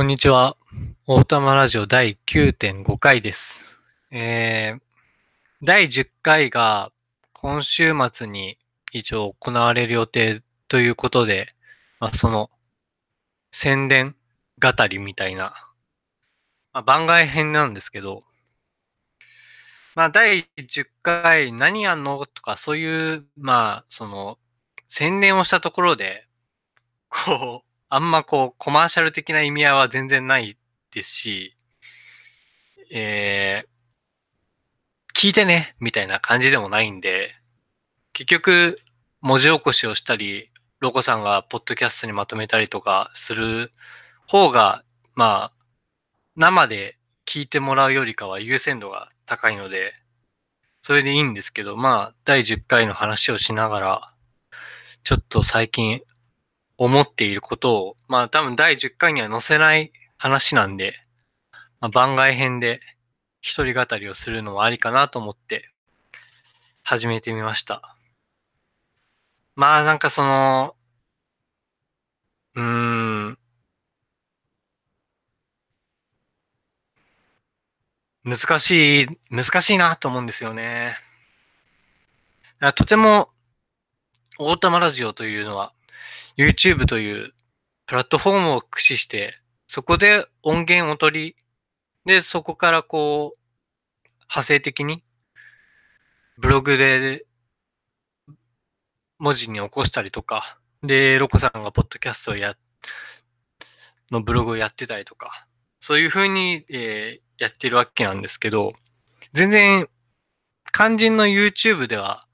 こんにちは。大玉ラジオ第9.5回です。えー、第10回が今週末に一応行われる予定ということで、まあ、その宣伝語りみたいな、まあ、番外編なんですけど、まあ、第10回何やんのとかそういう、まあ、その宣伝をしたところで、こう、あんまこう、コマーシャル的な意味合いは全然ないですし、えー、聞いてね、みたいな感じでもないんで、結局、文字起こしをしたり、ロコさんがポッドキャストにまとめたりとかする方が、まあ、生で聞いてもらうよりかは優先度が高いので、それでいいんですけど、まあ、第10回の話をしながら、ちょっと最近思っていることを、まあ多分第10回には載せない話なんで、まあ、番外編で一人語りをするのもありかなと思って始めてみました。まあなんかその、うーん、難しい、難しいなと思うんですよね。とても、大玉ラジオというのは、YouTube というプラットフォームを駆使して、そこで音源を取り、で、そこからこう、派生的に、ブログで文字に起こしたりとか、で、ロコさんがポッドキャストをや、のブログをやってたりとか、そういう風に、えー、やってるわけなんですけど、全然、肝心の YouTube では、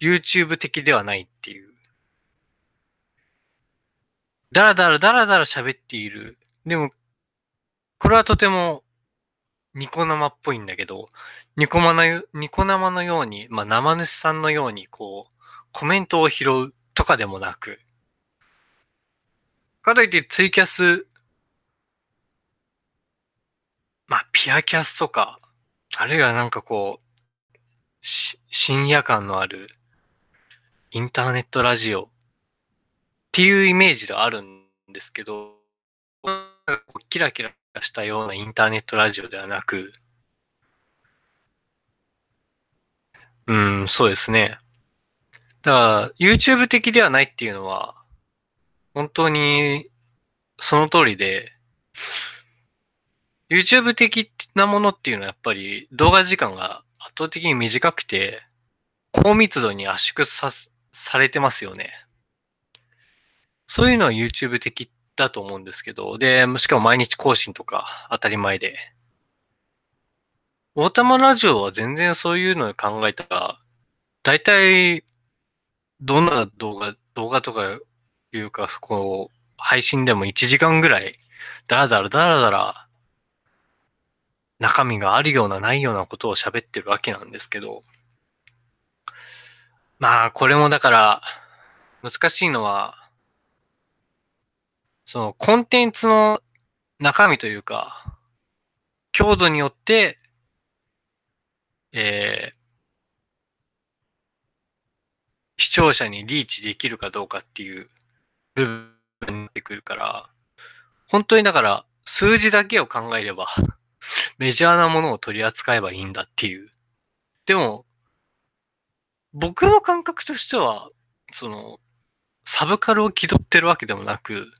YouTube 的ではないっていう。だらだらだらだら喋っている。でも、これはとてもニコ生っぽいんだけど、ニコマの、ニコ生のように、まあ生主さんのようにこう、コメントを拾うとかでもなく、かといってツイキャス、まあピアキャスとか、あるいはなんかこう、深夜感のあるインターネットラジオっていうイメージではあるんですけど、キラキラしたようなインターネットラジオではなく、うん、そうですね。だから、YouTube 的ではないっていうのは、本当にその通りで、YouTube 的なものっていうのはやっぱり動画時間が圧倒的に短くて、高密度に圧縮さされてますよね。そういうのは YouTube 的だと思うんですけど、で、しかも毎日更新とか当たり前で。大玉ラジオは全然そういうのを考えたら、大体、どんな動画、動画とかいうか、そこう、配信でも1時間ぐらい、だらだらだらだら、中身があるようなないようなことを喋ってるわけなんですけど、まあ、これもだから、難しいのは、そのコンテンツの中身というか、強度によって、えー、視聴者にリーチできるかどうかっていう部分になってくるから、本当にだから数字だけを考えれば、メジャーなものを取り扱えばいいんだっていう。でも、僕の感覚としては、その、サブカルを気取ってるわけでもなく、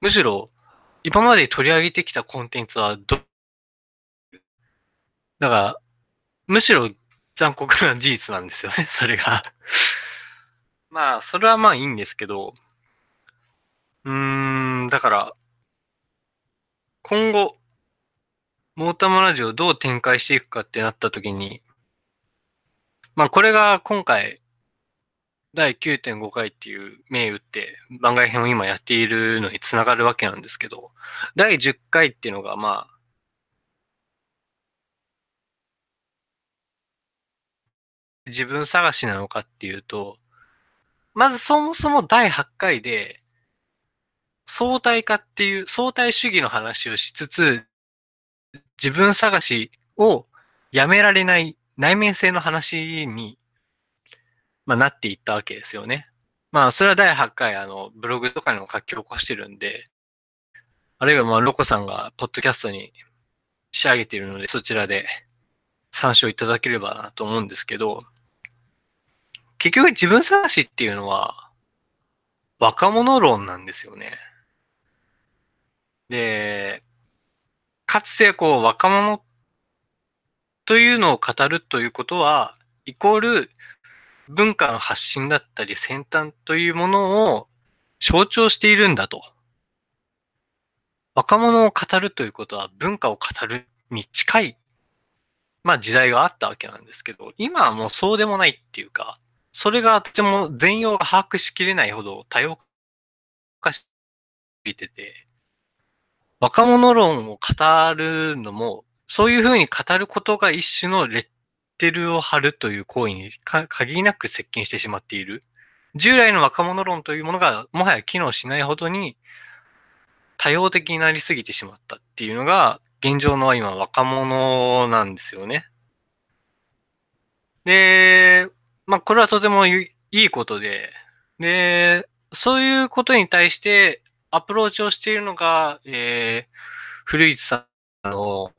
むしろ、今まで取り上げてきたコンテンツはど、だから、むしろ残酷な事実なんですよね、それが。まあ、それはまあいいんですけど、うーん、だから、今後、モータマラジオをどう展開していくかってなった時に、まあこれが今回、第9.5回っていう銘打って番外編を今やっているのにつながるわけなんですけど、第10回っていうのがまあ、自分探しなのかっていうと、まずそもそも第8回で、相対化っていう、相対主義の話をしつつ、自分探しをやめられない内面性の話に、まあ、なっていったわけですよね。まあ、それは第8回、あの、ブログとかにも書き起こしてるんで、あるいはまあ、ロコさんがポッドキャストに仕上げているので、そちらで参照いただければなと思うんですけど、結局自分探しっていうのは、若者論なんですよね。で、かつてこう若者というのを語るということは、イコール文化の発信だったり先端というものを象徴しているんだと。若者を語るということは文化を語るに近い、まあ時代があったわけなんですけど、今はもうそうでもないっていうか、それがとても全容が把握しきれないほど多様化しててて、若者論を語るのも、そういうふうに語ることが一種のレッテルを貼るという行為に限りなく接近してしまっている。従来の若者論というものがもはや機能しないほどに多様的になりすぎてしまったっていうのが現状の今若者なんですよね。で、まあこれはとてもいいことで、で、そういうことに対してアプローチをしているのが、えー、古市さんの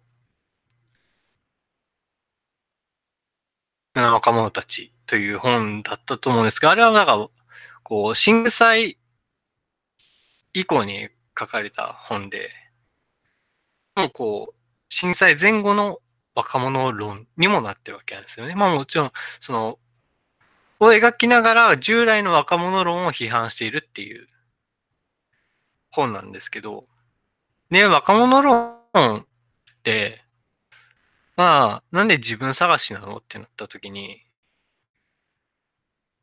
若者たちという本だったと思うんですが、あれはなんか、こう、震災以降に書かれた本で、もうこう、震災前後の若者論にもなってるわけなんですよね。まあもちろん、その、を描きながら従来の若者論を批判しているっていう本なんですけど、ね、若者論って、まあ、なんで自分探しなのってなった時に、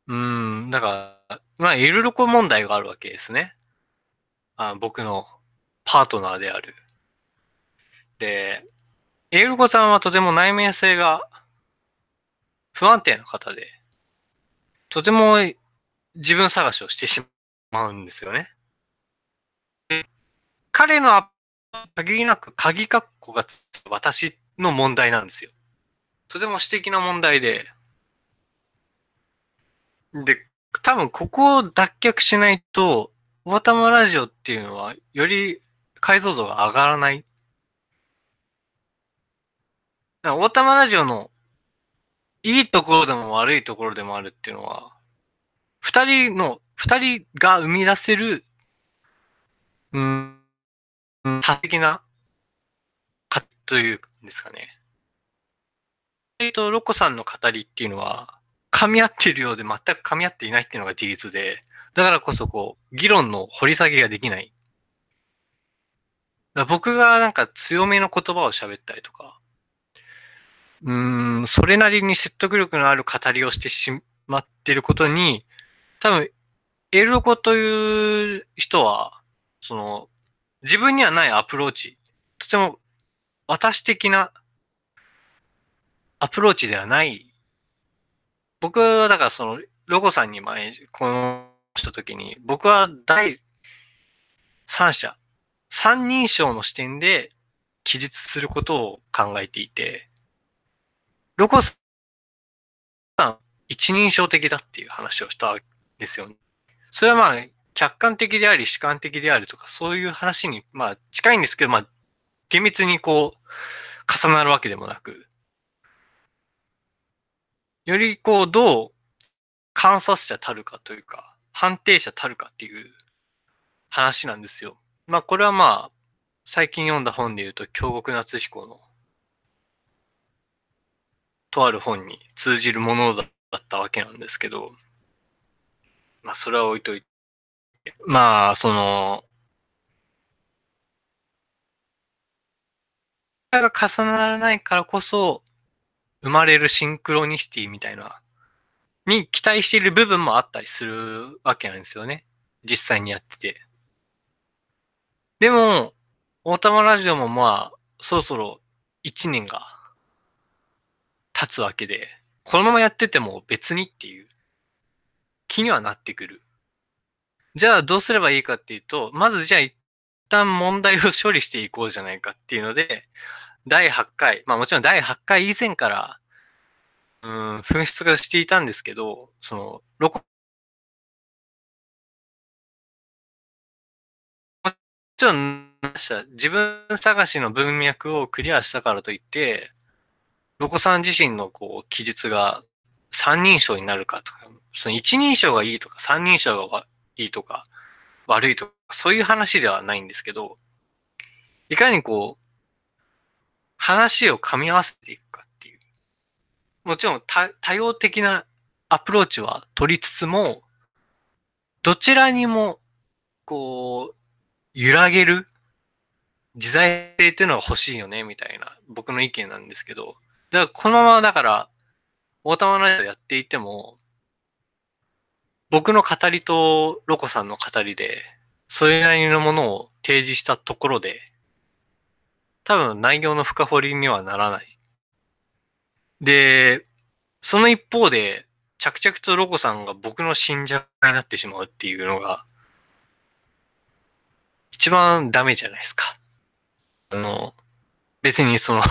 うん、だから、まあ、いろいろこう問題があるわけですね。あ僕のパートナーである。で、エルコさんはとても内面性が不安定な方で、とても自分探しをしてしまうんですよね。彼の限りなく鍵括弧が私の問題なんですよ。とても私的な問題で。で、多分ここを脱却しないと、オータマラジオっていうのは、より解像度が上がらない。オータマラジオのいいところでも悪いところでもあるっていうのは、二人の、二人が生み出せる、うん、多的な、というんですかね。えっと、ロコさんの語りっていうのは、噛み合っているようで全く噛み合っていないっていうのが事実で、だからこそこう、議論の掘り下げができない。僕がなんか強めの言葉を喋ったりとか、うん、それなりに説得力のある語りをしてしまっていることに、多分、エルロコという人は、その、自分にはないアプローチ、とても私的なアプローチではない。僕はだからその、ロゴさんに前、このしたときに、僕は第三者、三人称の視点で記述することを考えていて、ロゴさん、一人称的だっていう話をしたんですよね。それはまあ、客観的であり、主観的であるとか、そういう話に、まあ、近いんですけど、まあ、厳密にこう、重なるわけでもなく、よりこう、どう観察者たるかというか、判定者たるかっていう話なんですよ。まあ、これはまあ、最近読んだ本で言うと、京極夏彦の、とある本に通じるものだったわけなんですけど、まあ、それは置いといて、まあ、その、が重ならないからこそ、生まれるシンクロニシティみたいな、に期待している部分もあったりするわけなんですよね。実際にやってて。でも、大玉ラジオもまあ、そろそろ1年が経つわけで、このままやってても別にっていう気にはなってくる。じゃあどうすればいいかっていうと、まずじゃあ一旦問題を処理していこうじゃないかっていうので、第8回、まあもちろん第8回以前から、うん、紛失がしていたんですけど、その、ロコ、もちろん自分探しの文脈をクリアしたからといって、ロコさん自身のこう記述が三人称になるかとか、その一人称がいいとか三人称がいいとか悪いとか、そういう話ではないんですけど、いかにこう、話を噛み合わせていくかっていう。もちろん多様的なアプローチは取りつつも、どちらにも、こう、揺らげる自在性っていうのが欲しいよね、みたいな僕の意見なんですけど、だからこのままだから、大玉ライトやっていても、僕の語りとロコさんの語りで、それなりのものを提示したところで、多分内容の深掘りにはならない。で、その一方で、着々とロコさんが僕の信者になってしまうっていうのが、一番ダメじゃないですか。あの、別にその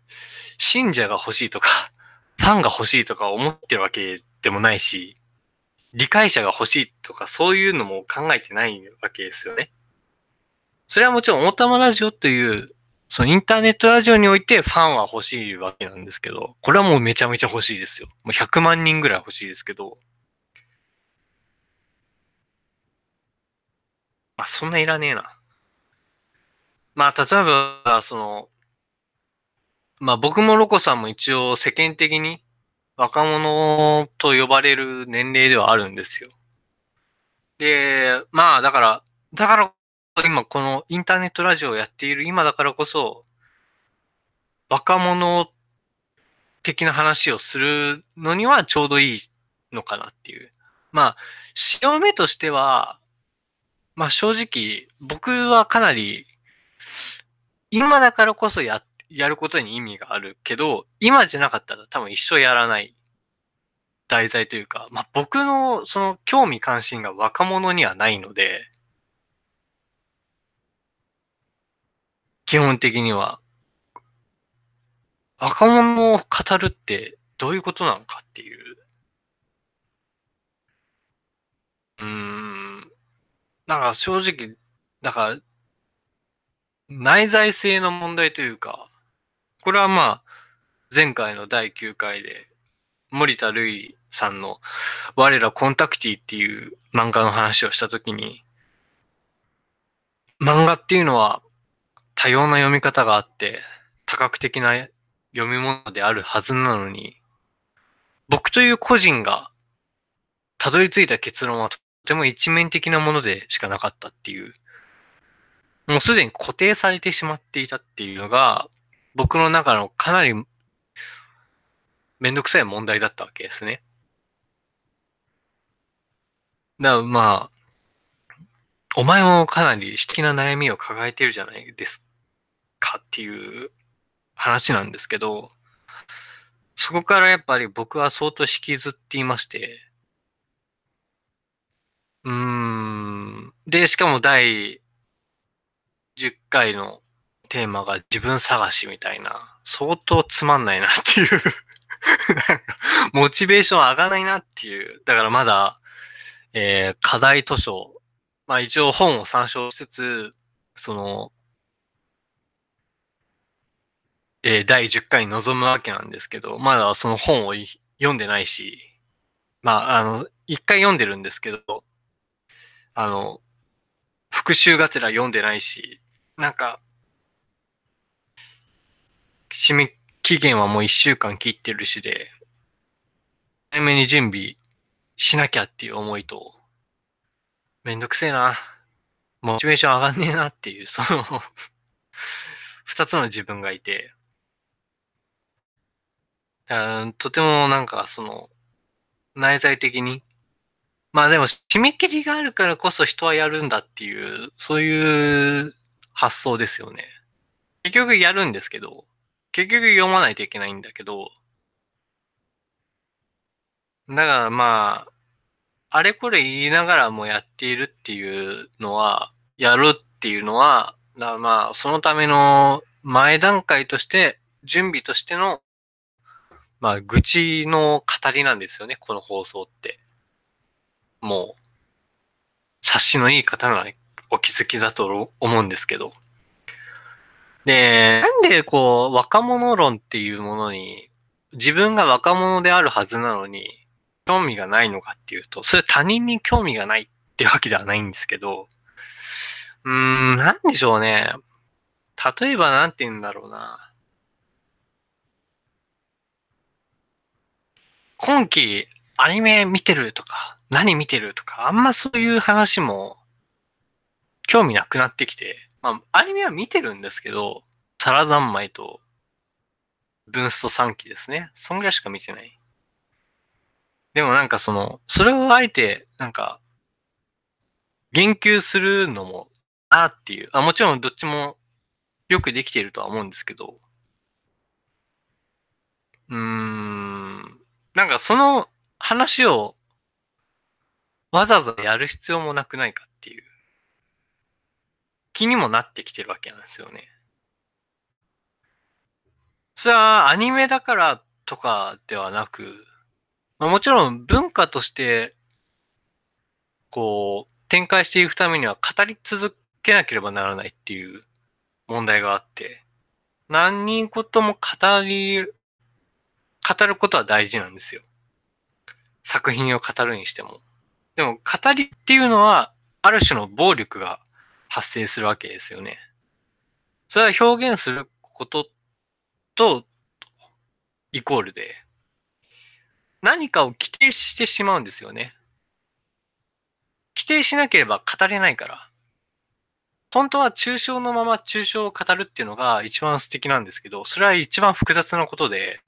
信者が欲しいとか、ファンが欲しいとか思ってるわけでもないし、理解者が欲しいとかそういうのも考えてないわけですよね。それはもちろん、オータマラジオという、そのインターネットラジオにおいてファンは欲しいわけなんですけど、これはもうめちゃめちゃ欲しいですよ。もう100万人ぐらい欲しいですけど、まあそんないらねえな。まあ例えば、その、まあ僕もロコさんも一応世間的に若者と呼ばれる年齢ではあるんですよ。で、まあだから、だから今このインターネットラジオをやっている今だからこそ、若者的な話をするのにはちょうどいいのかなっていう。まあ、潮目としては、まあ正直、僕はかなり、今だからこそややることに意味があるけど、今じゃなかったら多分一生やらない題材というか、まあ、僕のその興味関心が若者にはないので、基本的には、若者を語るってどういうことなのかっていう。うん。なんか正直、だから、内在性の問題というか、これはまあ、前回の第9回で、森田るいさんの我らコンタクティっていう漫画の話をしたときに、漫画っていうのは多様な読み方があって、多角的な読み物であるはずなのに、僕という個人がたどり着いた結論はとても一面的なものでしかなかったっていう、もうすでに固定されてしまっていたっていうのが、僕の中のかなりめんどくさい問題だったわけですね。だまあ、お前もかなり私的な悩みを抱えてるじゃないですかっていう話なんですけど、そこからやっぱり僕は相当引きずっていまして、うーん。で、しかも第10回のテーマが自分探しみたいな、相当つまんないなっていうモチベーション上がらないなっていう。だからまだ、えー、課題図書、まあ一応本を参照しつつ、その、えー、第10回に臨むわけなんですけど、まだその本を読んでないし、まあ、あの、一回読んでるんですけど、あの、復習がてら読んでないし、なんか、締め期限はもう一週間切ってるしで、早めに準備しなきゃっていう思いと、めんどくせえな。モチベーション上がんねえなっていう、その二つの自分がいて、とてもなんかその、内在的に、まあでも締め切りがあるからこそ人はやるんだっていう、そういう発想ですよね。結局やるんですけど、結局読まないといけないんだけど、だからまあ、あれこれ言いながらもやっているっていうのは、やるっていうのは、だまあ、そのための前段階として、準備としての、まあ、愚痴の語りなんですよね、この放送って。もう、察しのいい方ならお気づきだと思うんですけど。で、なんでこう、若者論っていうものに、自分が若者であるはずなのに、興味がないのかっていうと、それ他人に興味がないってわけではないんですけど、うーん、なんでしょうね。例えばなんて言うんだろうな。今期アニメ見てるとか、何見てるとか、あんまそういう話も興味なくなってきて、まあ、アニメは見てるんですけど、サラザンマイと、ブンスト3期ですね。そんぐらいしか見てない。でもなんかその、それをあえて、なんか、言及するのも、あっていう。あ、もちろんどっちもよくできているとは思うんですけど、うーん、なんかその話をわざわざやる必要もなくないかっていう気にもなってきてるわけなんですよね。それはアニメだからとかではなく、まあ、もちろん文化として、こう、展開していくためには語り続けなければならないっていう問題があって、何人ことも語り、語ることは大事なんですよ。作品を語るにしても。でも、語りっていうのは、ある種の暴力が発生するわけですよね。それは表現することとイコールで、何かを規定してしまうんですよね。規定しなければ語れないから。本当は抽象のまま抽象を語るっていうのが一番素敵なんですけど、それは一番複雑なことで、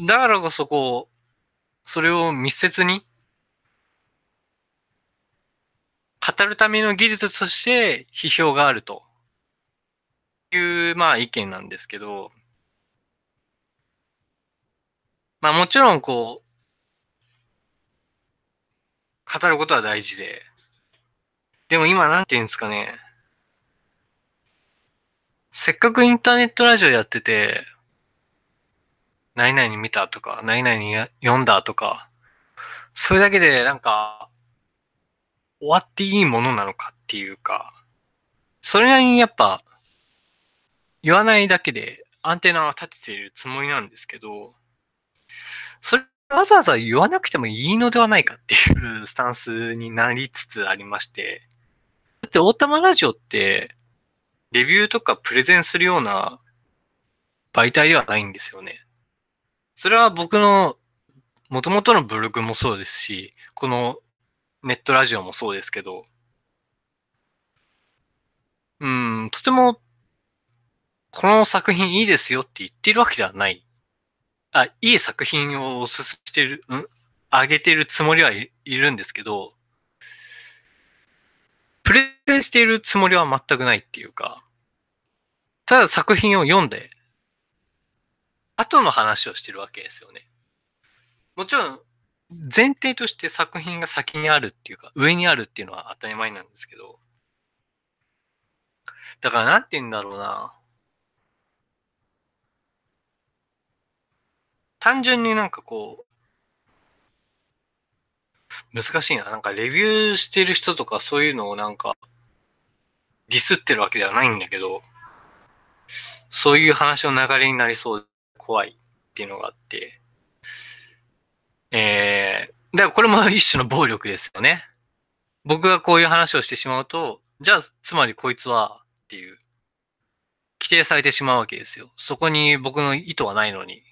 だからこそこう、それを密接に語るための技術として批評があるという、まあ意見なんですけど、まあもちろんこう、語ることは大事で、でも今なんて言うんですかね、せっかくインターネットラジオやってて、何々見たとか、何々読んだとか、それだけでなんか、終わっていいものなのかっていうか、それなりにやっぱ、言わないだけでアンテナは立てているつもりなんですけど、それわざわざ言わなくてもいいのではないかっていうスタンスになりつつありまして、だって、大玉ラジオって、レビューとかプレゼンするような媒体ではないんですよね。それは僕の元々のブログもそうですし、このネットラジオもそうですけど、うん、とても、この作品いいですよって言ってるわけではない。あ、いい作品をおすすめしてる、うん？あげてるつもりはいるんですけど、プレゼンしているつもりは全くないっていうか、ただ作品を読んで、後の話をしてるわけですよね。もちろん、前提として作品が先にあるっていうか、上にあるっていうのは当たり前なんですけど、だからなんて言うんだろうな。単純になんかこう、難しいな。なんかレビューしてる人とかそういうのをなんか、ディスってるわけではないんだけど、そういう話の流れになりそうで怖いっていうのがあって、えー、だからこれも一種の暴力ですよね。僕がこういう話をしてしまうと、じゃあ、つまりこいつは、っていう、規定されてしまうわけですよ。そこに僕の意図はないのに、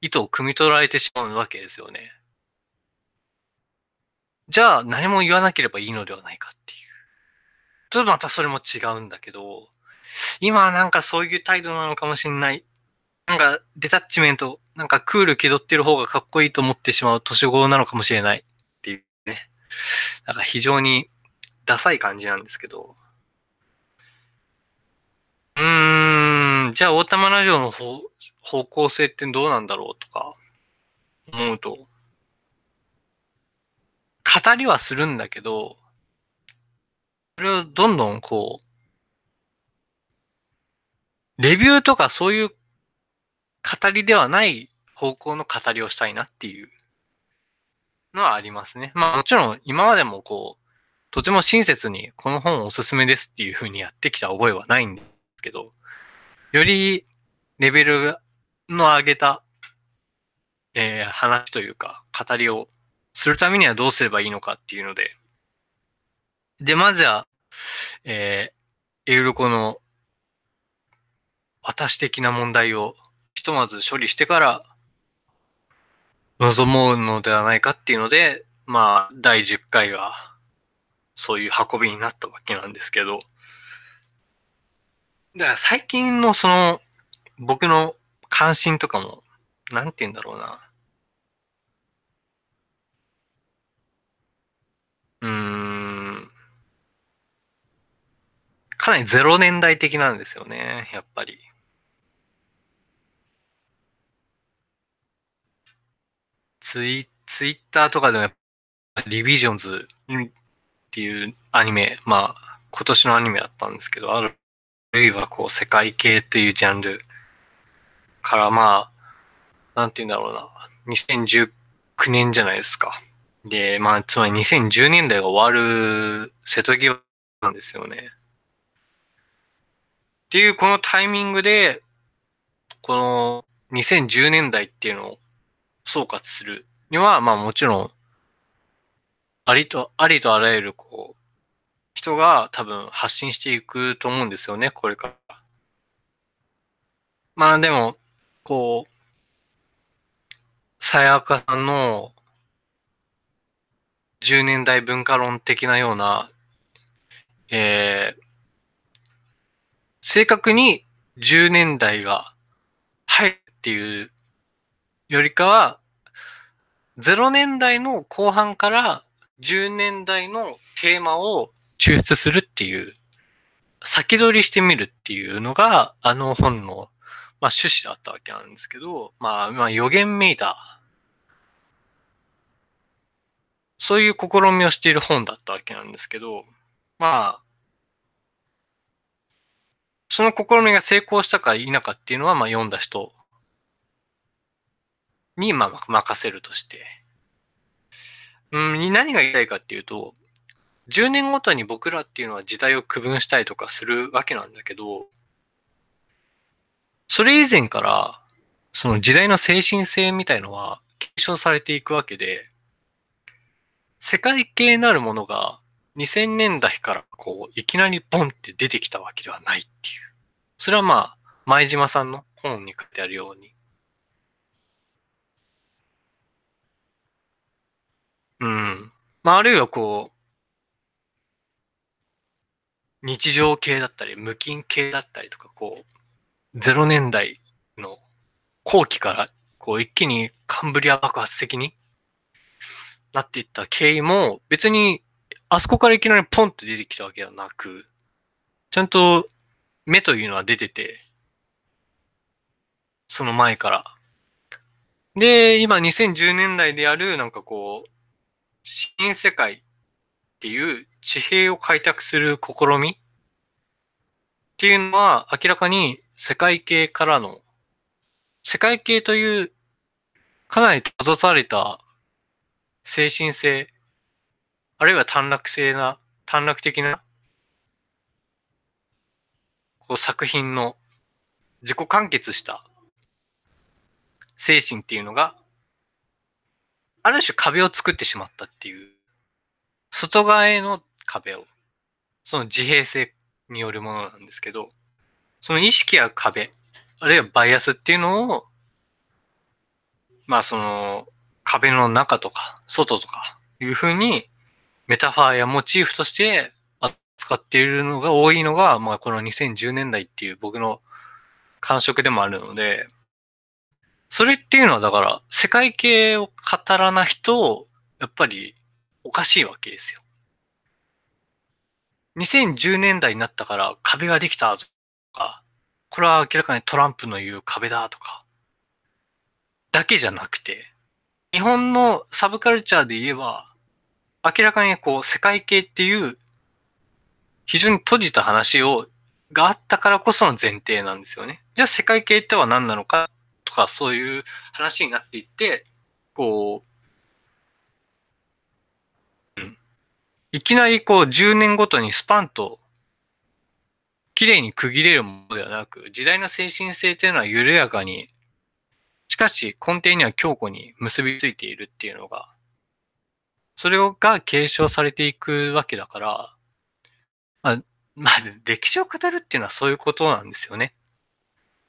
意図を汲み取られてしまうわけですよね。じゃあ、何も言わなければいいのではないかっていう。ちょっとまたそれも違うんだけど、今はなんかそういう態度なのかもしれない。なんか、デタッチメント、なんかクール気取ってる方がかっこいいと思ってしまう年頃なのかもしれないっていうね。なんか非常にダサい感じなんですけど。うーん、じゃあ、大玉ラジオの方方向性ってどうなんだろうとか思うと、語りはするんだけど、それをどんどんこう、レビューとかそういう語りではない方向の語りをしたいなっていうのはありますね。まあもちろん今までもこう、とても親切にこの本おすすめですっていう風にやってきた覚えはないんですけど、よりレベルの上げた、えー、話というか、語りをするためにはどうすればいいのかっていうので、で、まずは、えー、いろいろこの、私的な問題をひとまず処理してから、望もうのではないかっていうので、まあ、第10回が、そういう運びになったわけなんですけど、だから最近のその、僕の関心とかも、なんて言うんだろうな。うん。かなりゼロ年代的なんですよね、やっぱり。ツイツイッターとかでもリビジョンズっていうアニメ、まあ、今年のアニメだったんですけど、あるいはこう、世界系っていうジャンルからまあ、なんて言うんだろうな、2019年じゃないですか。で、まあ、つまり2010年代が終わる瀬戸際なんですよね。っていうこのタイミングで、この2010年代っていうのを総括するには、まあもちろんありと、ありとあらゆる、こう、人が多分発信していくと思うんですよね、これから。まあでも、こう、さやかさんの10年代文化論的なような、えー、正確に10年代が入るっていうよりかは、0年代の後半から10年代のテーマを抽出するっていう、先取りしてみるっていうのが、あの本の、まあ、趣旨だったわけなんですけど、まあ、まあ、予言めいた、そういう試みをしている本だったわけなんですけど、まあ、その試みが成功したか否かっていうのは、まあ、読んだ人に、まあ、任せるとして、うん、何が言いたいかっていうと、10年ごとに僕らっていうのは時代を区分したりとかするわけなんだけど、それ以前から、その時代の精神性みたいのは継承されていくわけで、世界系なるものが2000年代からこう、いきなりポンって出てきたわけではないっていう。それはまあ、前島さんの本に書いてあるように、うん。まあ、あるいはこう、日常系だったり、無菌系だったりとか、こう、0年代の後期から、こう、一気にカンブリア爆発的になっていった経緯も、別に、あそこからいきなりポンと出てきたわけではなく、ちゃんと目というのは出てて、その前から。で、今2010年代でやる、なんかこう、新世界っていう地平を開拓する試みっていうのは明らかに世界系からの、世界系というかなり閉ざされた精神性、あるいは短絡性な、短絡的なこう作品の自己完結した精神っていうのがある種壁を作ってしまったっていう、外側への壁を、その自閉性によるものなんですけど、その意識や壁、あるいはバイアスっていうのを、まあその壁の中とか外とかいうふうにメタファーやモチーフとして扱っているのが多いのが、まあこの2010年代っていう僕の感触でもあるので、それっていうのはだから、世界系を語らないと、やっぱりおかしいわけですよ。2010年代になったから壁ができたとか、これは明らかにトランプの言う壁だとか、だけじゃなくて、日本のサブカルチャーで言えば、明らかにこう世界系っていう非常に閉じた話を、があったからこその前提なんですよね。じゃあ世界系っては何なのかとかそういう話になっていって、こう、うん。いきなりこう10年ごとにスパンと綺麗に区切れるものではなく、時代の精神性というのは緩やかに、しかし根底には強固に結びついているっていうのが、それが継承されていくわけだから、まあ、まあ、歴史を語るっていうのはそういうことなんですよね。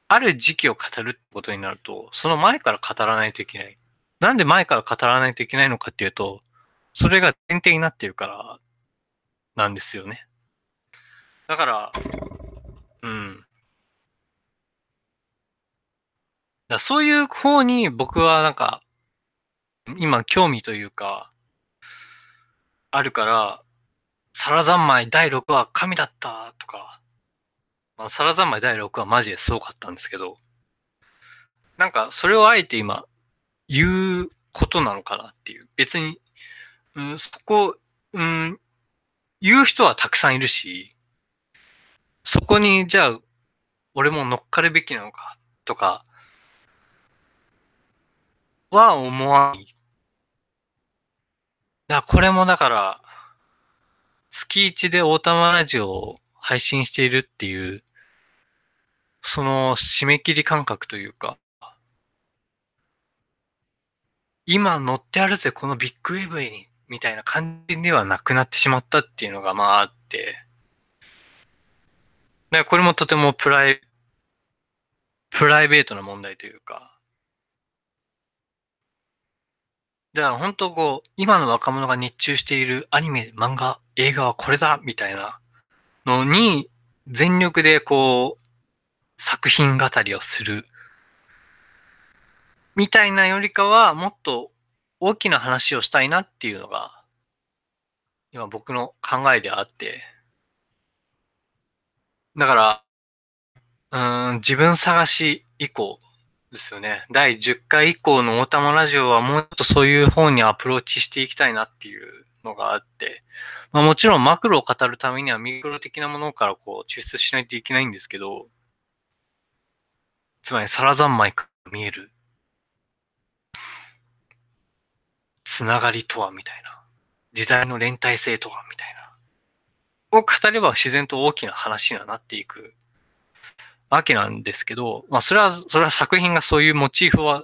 ある時期を語るってことになると、その前から語らないといけない。なんで前から語らないといけないのかっていうと、それが前提になってるからなんですよね。だから、うん。だそういう方に僕はなんか、今興味というか、あるから、サラ三昧第6話神だったとか、まあ、サラ三昧第6話マジですごかったんですけど、なんかそれをあえて今言うことなのかなっていう。別に、うん、そこ、うん、言う人はたくさんいるし、そこにじゃあ俺も乗っかるべきなのかとかは思わない。だこれもだから、月1で大玉ラジオを配信しているっていう、その締め切り感覚というか、今乗ってあるぜ、このビッグウェブに、みたいな感じではなくなってしまったっていうのがまああって、これもとてもプライ、プライベートな問題というか、だから本当こう、今の若者が熱中しているアニメ、漫画、映画はこれだみたいなのに全力でこう、作品語りをする。みたいなよりかは、もっと大きな話をしたいなっていうのが、今僕の考えであって、だから、うん、自分探し以降、ですよね。第10回以降の大玉ラジオはもっとそういう方にアプローチしていきたいなっていうのがあって、まあ、もちろんマクロを語るためにはミクロ的なものからこう抽出しないといけないんですけど、つまりサラ三昧から見える。つながりとはみたいな、時代の連帯性とはみたいな、を語れば自然と大きな話にはなっていく。わけなんですけど、まあそれは、それは作品がそういうモチーフは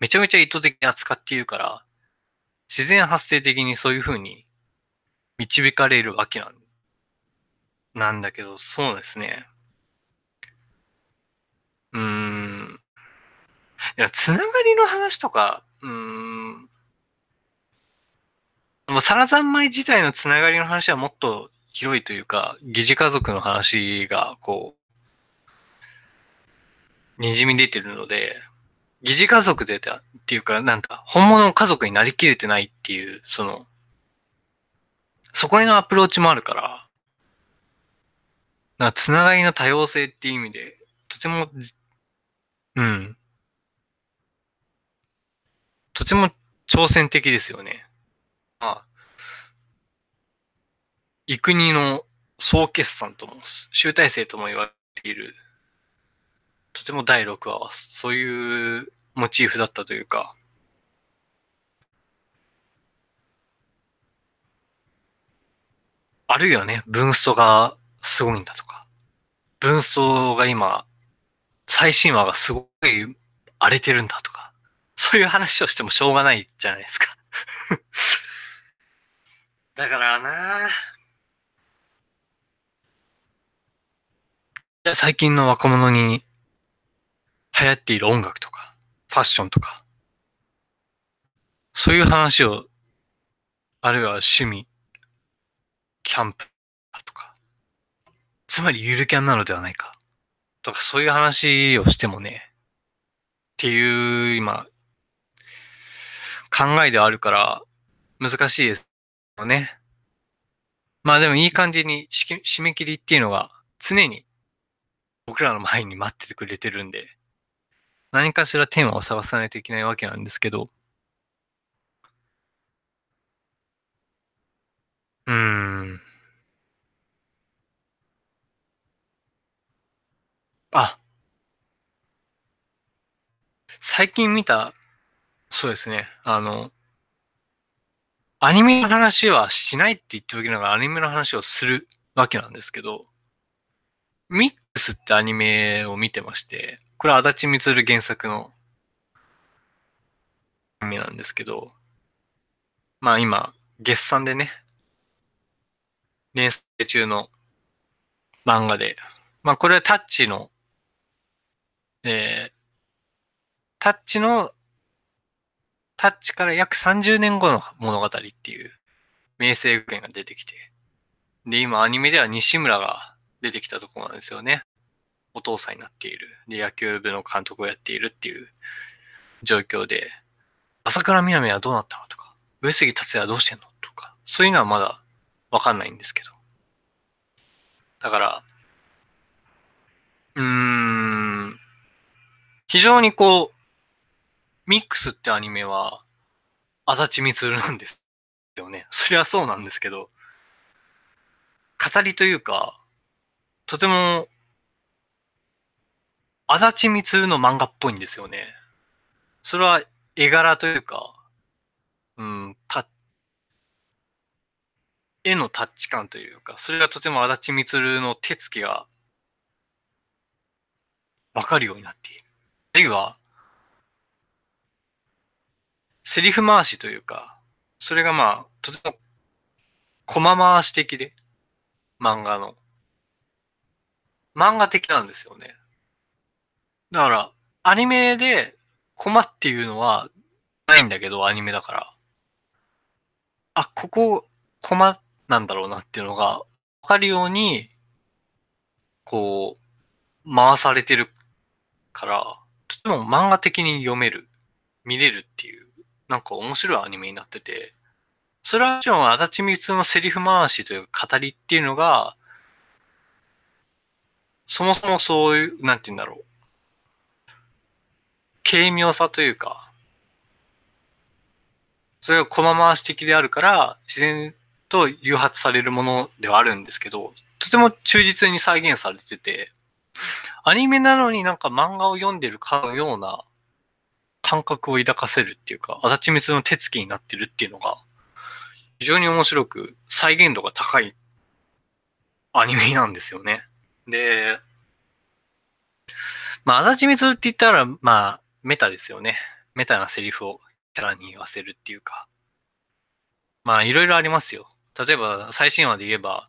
めちゃめちゃ意図的に扱っているから、自然発生的にそういう風に導かれるわけなんなんだけど、そうですね。うーん。いや、つながりの話とか、うーん。もう、サラ三昧自体のつながりの話はもっと広いというか、疑似家族の話が、こう、にじみ出てるので、疑似家族でたっていうか、なんか、本物の家族になりきれてないっていう、その、そこへのアプローチもあるから、な、つながりの多様性っていう意味で、とても、うん。とても挑戦的ですよね。まあ、幾国の総決算とも、集大成とも言われているとても第6話はそういうモチーフだったというか、あるいはね、文ストがすごいんだとか、文ストが今、最新話がすごい荒れてるんだとか、そういう話をしてもしょうがないじゃないですか。だからな。最近の若者に流行っている音楽とか、ファッションとか、そういう話を、あるいは趣味、キャンプとか、つまりゆるキャンなのではないか、とかそういう話をしてもね、っていう今、考えではあるから難しいですよね。まあでもいい感じに締め切りっていうのが常に僕らの前に待っててくれてるんで、何かしらテーマを探さないといけないわけなんですけど、うん。あ、最近見た、そうですね、あの、アニメの話はしないって言っておきながらアニメの話をするわけなんですけど、ミックスってアニメを見てまして、これは足立る原作のアニメなんですけど、まあ今、月産でね、連載中の漫画で、まあこれはタッチの、えー、タッチの、タッチから約30年後の物語っていう名声学園が出てきて、で、今アニメでは西村が出てきたところなんですよね。お父さんになっている。で、野球部の監督をやっているっていう状況で、朝倉みなみはどうなったのとか、上杉達也はどうしてんのとか、そういうのはまだわかんないんですけど。だから、うーん、非常にこう、ミックスってアニメは、足立みつるなんですよね。そりゃそうなんですけど、語りというか、とても、足立みつの漫画っぽいんですよね。それは絵柄というか、うん、た、絵のタッチ感というか、それがとても足立みつの手つきがわかるようになっている。あるいは、セリフ回しというか、それがまあ、とても、コマ回し的で、漫画の。漫画的なんですよね。だから、アニメで、コマっていうのは、ないんだけど、アニメだから。あ、ここ、コマなんだろうなっていうのが、わかるように、こう、回されてるから、とても漫画的に読める、見れるっていうなんか面白いアニメになってて、それはもちろん足立みつのセリフ回しというか語りっていうのが、そもそもそういう、なんて言うんだろう。軽妙さというか、それが駒回し的であるから、自然と誘発されるものではあるんですけど、とても忠実に再現されてて、アニメなのになんか漫画を読んでるかのような感覚を抱かせるっていうか、足立みつの手つきになってるっていうのが、非常に面白く、再現度が高いアニメなんですよね。で、まあ、足立みつって言ったら、まあ、メタですよね。メタなセリフをキャラに言わせるっていうか。まあ、いろいろありますよ。例えば、最新話で言えば、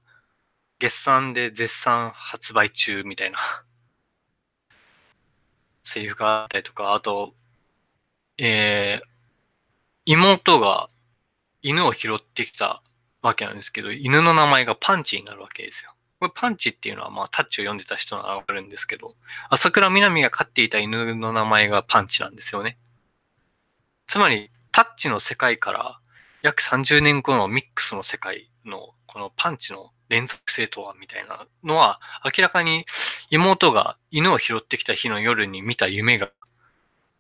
月産で絶賛発売中みたいな セリフがあったりとか、あと、えー、妹が犬を拾ってきたわけなんですけど、犬の名前がパンチになるわけですよ。これパンチっていうのはまあタッチを読んでた人ならわかるんですけど、朝倉みなみが飼っていた犬の名前がパンチなんですよね。つまり、タッチの世界から約30年後のミックスの世界のこのパンチの連続性とはみたいなのは明らかに妹が犬を拾ってきた日の夜に見た夢が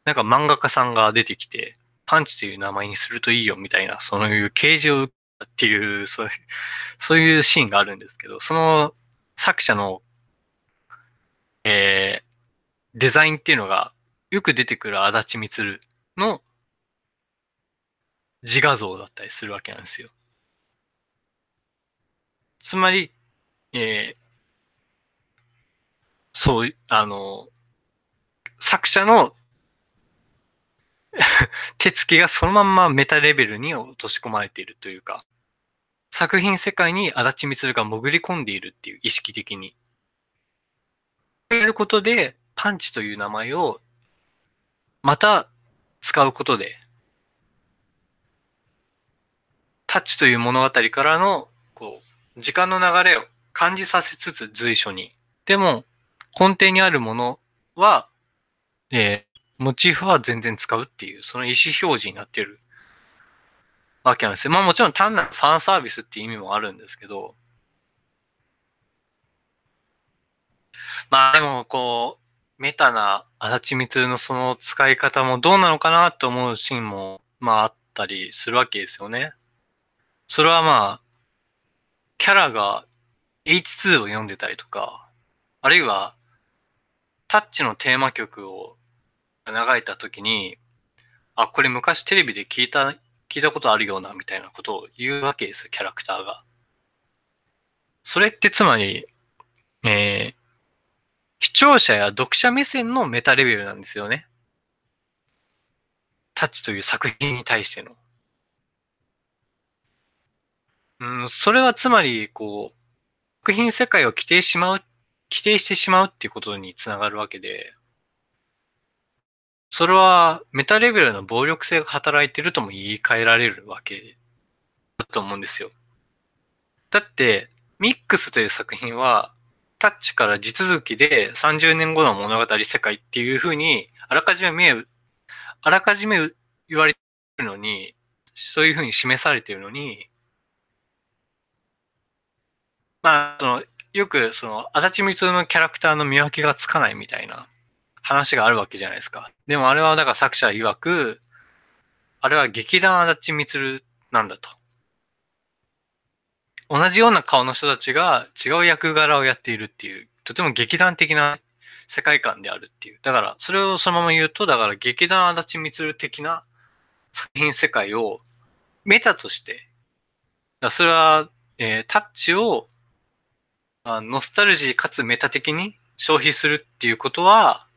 なんか漫画家さんが出てきて、パンチという名前にするといいよみたいな、そういう啓示を受っていう、そういう、そういうシーンがあるんですけど、その作者の、えー、デザインっていうのが、よく出てくる足立みつるの自画像だったりするわけなんですよ。つまり、えー、そう、あの、作者の 手つきがそのまんまメタレベルに落とし込まれているというか、作品世界に足立みつるが潜り込んでいるっていう意識的に。やることで、パンチという名前をまた使うことで、タッチという物語からの、こう、時間の流れを感じさせつつ随所に。でも、根底にあるものは、えモチーフは全然使うっていう、その意思表示になってるわけなんですよ。まあもちろん単なるファンサービスっていう意味もあるんですけど、まあでもこう、メタな足立みつのその使い方もどうなのかなと思うシーンも、まああったりするわけですよね。それはまあ、キャラが H2 を読んでたりとか、あるいは、タッチのテーマ曲を流れた時に、あ、これ昔テレビで聞いた聞いたことあるようなみたいなことを言うわけですよ、キャラクターが。それってつまり、えー、視聴者や読者目線のメタレベルなんですよね。タッチという作品に対しての。うん、それはつまり、こう、作品世界を規定しまう、規定してしまうっていうことにつながるわけで、それはメタレベルの暴力性が働いてるとも言い換えられるわけだと思うんですよ。だって、ミックスという作品は、タッチから地続きで30年後の物語世界っていうふうに、あらかじめ見えあらかじめ言われてるのに、そういうふうに示されてるのに、まあ、その、よく、その、足立光のキャラクターの見分けがつかないみたいな話があるわけじゃないですか。でもあれは、だから作者曰く、あれは劇団足立光なんだと。同じような顔の人たちが違う役柄をやっているっていう、とても劇団的な世界観であるっていう。だから、それをそのまま言うと、だから劇団足立光的な作品世界をメタとして、それは、えー、タッチをあノスタルジーかつメタ的に消費するっていうことは、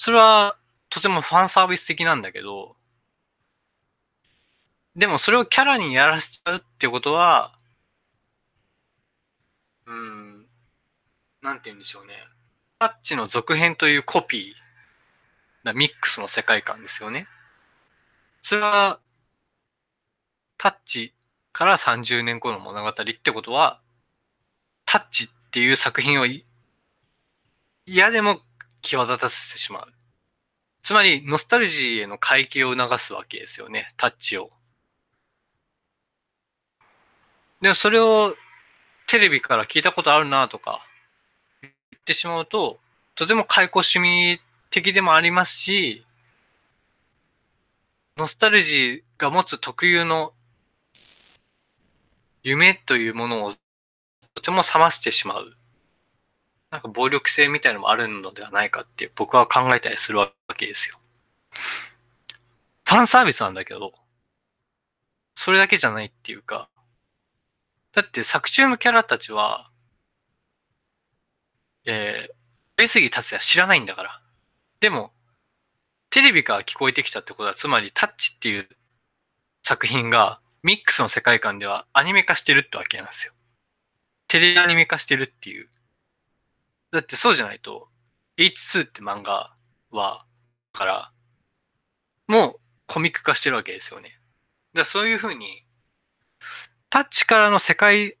それはとてもファンサービス的なんだけど、でもそれをキャラにやらせちゃうってうことは、うん、なんて言うんでしょうね。タッチの続編というコピーな、ミックスの世界観ですよね。それは、タッチから30年後の物語ってことは、タッチっていう作品を嫌でも際立たせてしまう。つまり、ノスタルジーへの回帰を促すわけですよね、タッチを。でもそれをテレビから聞いたことあるなとか言ってしまうと、とても解雇趣味的でもありますし、ノスタルジーが持つ特有の夢というものをとても冷ましてしまう。なんか暴力性みたいなのもあるのではないかって僕は考えたりするわけですよ。ファンサービスなんだけど、それだけじゃないっていうか、だって作中のキャラたちは、えー、上杉達也知らないんだから。でも、テレビから聞こえてきたってことは、つまりタッチっていう作品がミックスの世界観ではアニメ化してるってわけなんですよ。テレビアニメ化してるっていう。だってそうじゃないと、H2 って漫画は、から、もうコミック化してるわけですよね。だそういうふうに、タッチからの世界、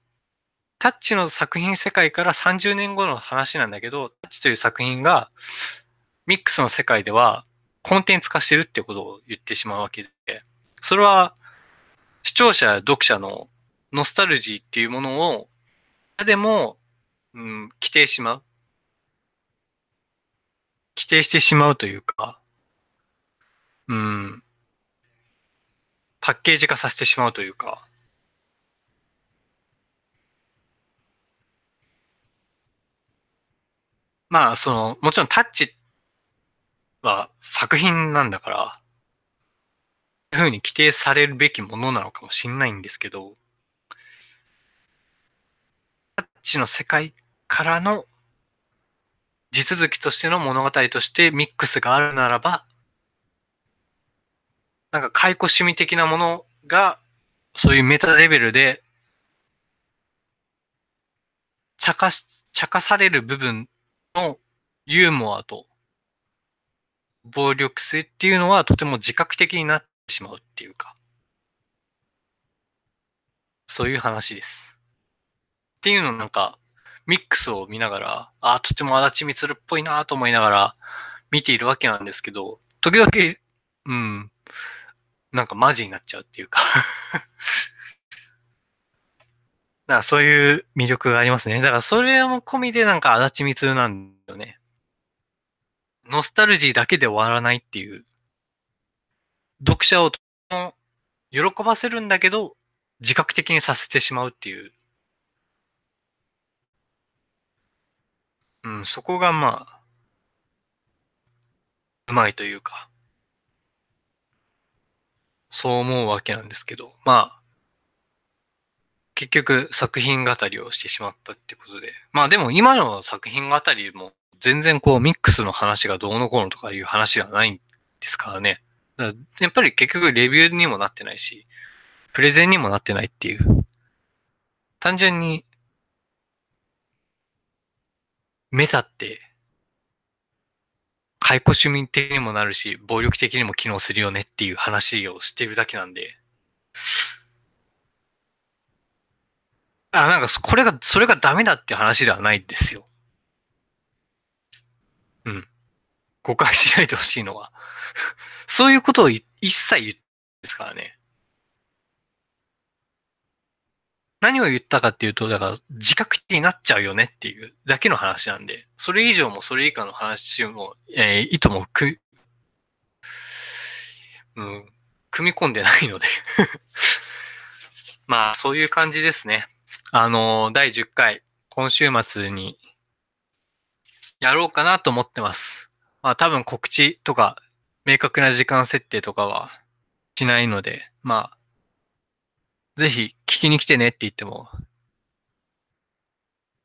タッチの作品世界から30年後の話なんだけど、タッチという作品がミックスの世界ではコンテンツ化してるってことを言ってしまうわけで、それは視聴者や読者のノスタルジーっていうものを、でも、うん、規定しまう。規定してしまうというか、うん、パッケージ化させてしまうというか、まあ、その、もちろんタッチは作品なんだから、そういうふうに規定されるべきものなのかもしれないんですけど、タッチの世界からの地続きとしての物語としてミックスがあるならば、なんか解雇趣味的なものが、そういうメタレベルで、茶化し、茶化される部分のユーモアと暴力性っていうのはとても自覚的になってしまうっていうか、そういう話です。っていうのなんか、ミックスを見ながら、ああ、とても足立光っぽいなと思いながら見ているわけなんですけど、時々、うん、なんかマジになっちゃうっていうか だからそういう魅力がありますね。だからそれも込みでなんか足立光なんだよね。ノスタルジーだけで終わらないっていう。読者を喜ばせるんだけど、自覚的にさせてしまうっていう。うん、そこがまあ、うまいというか。そう思うわけなんですけど、まあ、結局作品語りをしてしまったってことで。まあでも今の作品語りも全然こうミックスの話がどうのこうのとかいう話がないんですからね。だからやっぱり結局レビューにもなってないし、プレゼンにもなってないっていう。単純に、メタって、解雇趣味的にもなるし、暴力的にも機能するよねっていう話をしてるだけなんで、あ、なんか、これが、それがダメだって話ではないですよ。うん。誤解しないでほしいのはそういうことを一切言ってですからね。何を言ったかっていうと、だから自覚的になっちゃうよねっていうだけの話なんで、それ以上もそれ以下の話も、えー、意図もく、うん、組み込んでないので まあ、そういう感じですね。あの、第10回、今週末にやろうかなと思ってます。まあ多分告知とか、明確な時間設定とかはしないので、まあ、ぜひ聞きに来てねって言っても、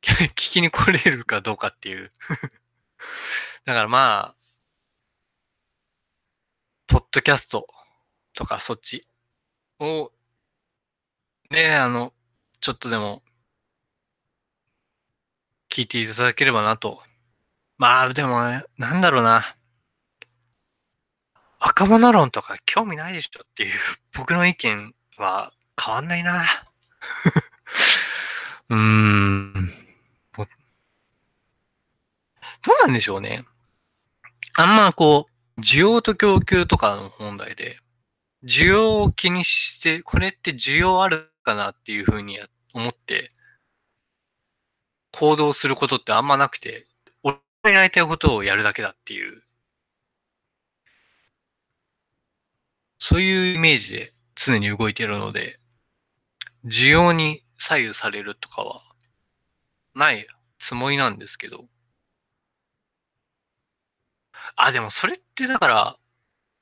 聞きに来れるかどうかっていう だからまあ、ポッドキャストとかそっちを、ね、あの、ちょっとでも、聞いていただければなと。まあ、でもね、なんだろうな。若者論とか興味ないでしょっていう僕の意見は変わんないな。うーん。どうなんでしょうね。あんまこう、需要と供給とかの問題で、需要を気にして、これって需要あるかなっていうふうに思って、行動することってあんまなくて、俺がやりたいことをやるだけだっていう、そういうイメージで常に動いているので、需要に左右されるとかはないつもりなんですけど。あ、でもそれってだから、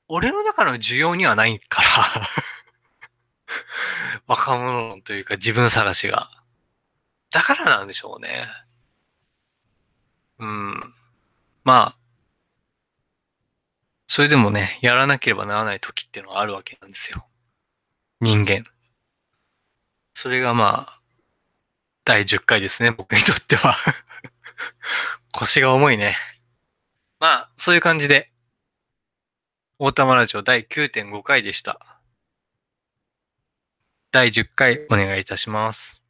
俺の中の需要にはないから 若者というか自分探しが。だからなんでしょうね。うん。まあ、それでもね、やらなければならない時っていうのはあるわけなんですよ。人間。それがまあ、第10回ですね、僕にとっては 腰が重いね。まあ、そういう感じで、大玉ラジオ第9.5回でした。第10回お願いいたします。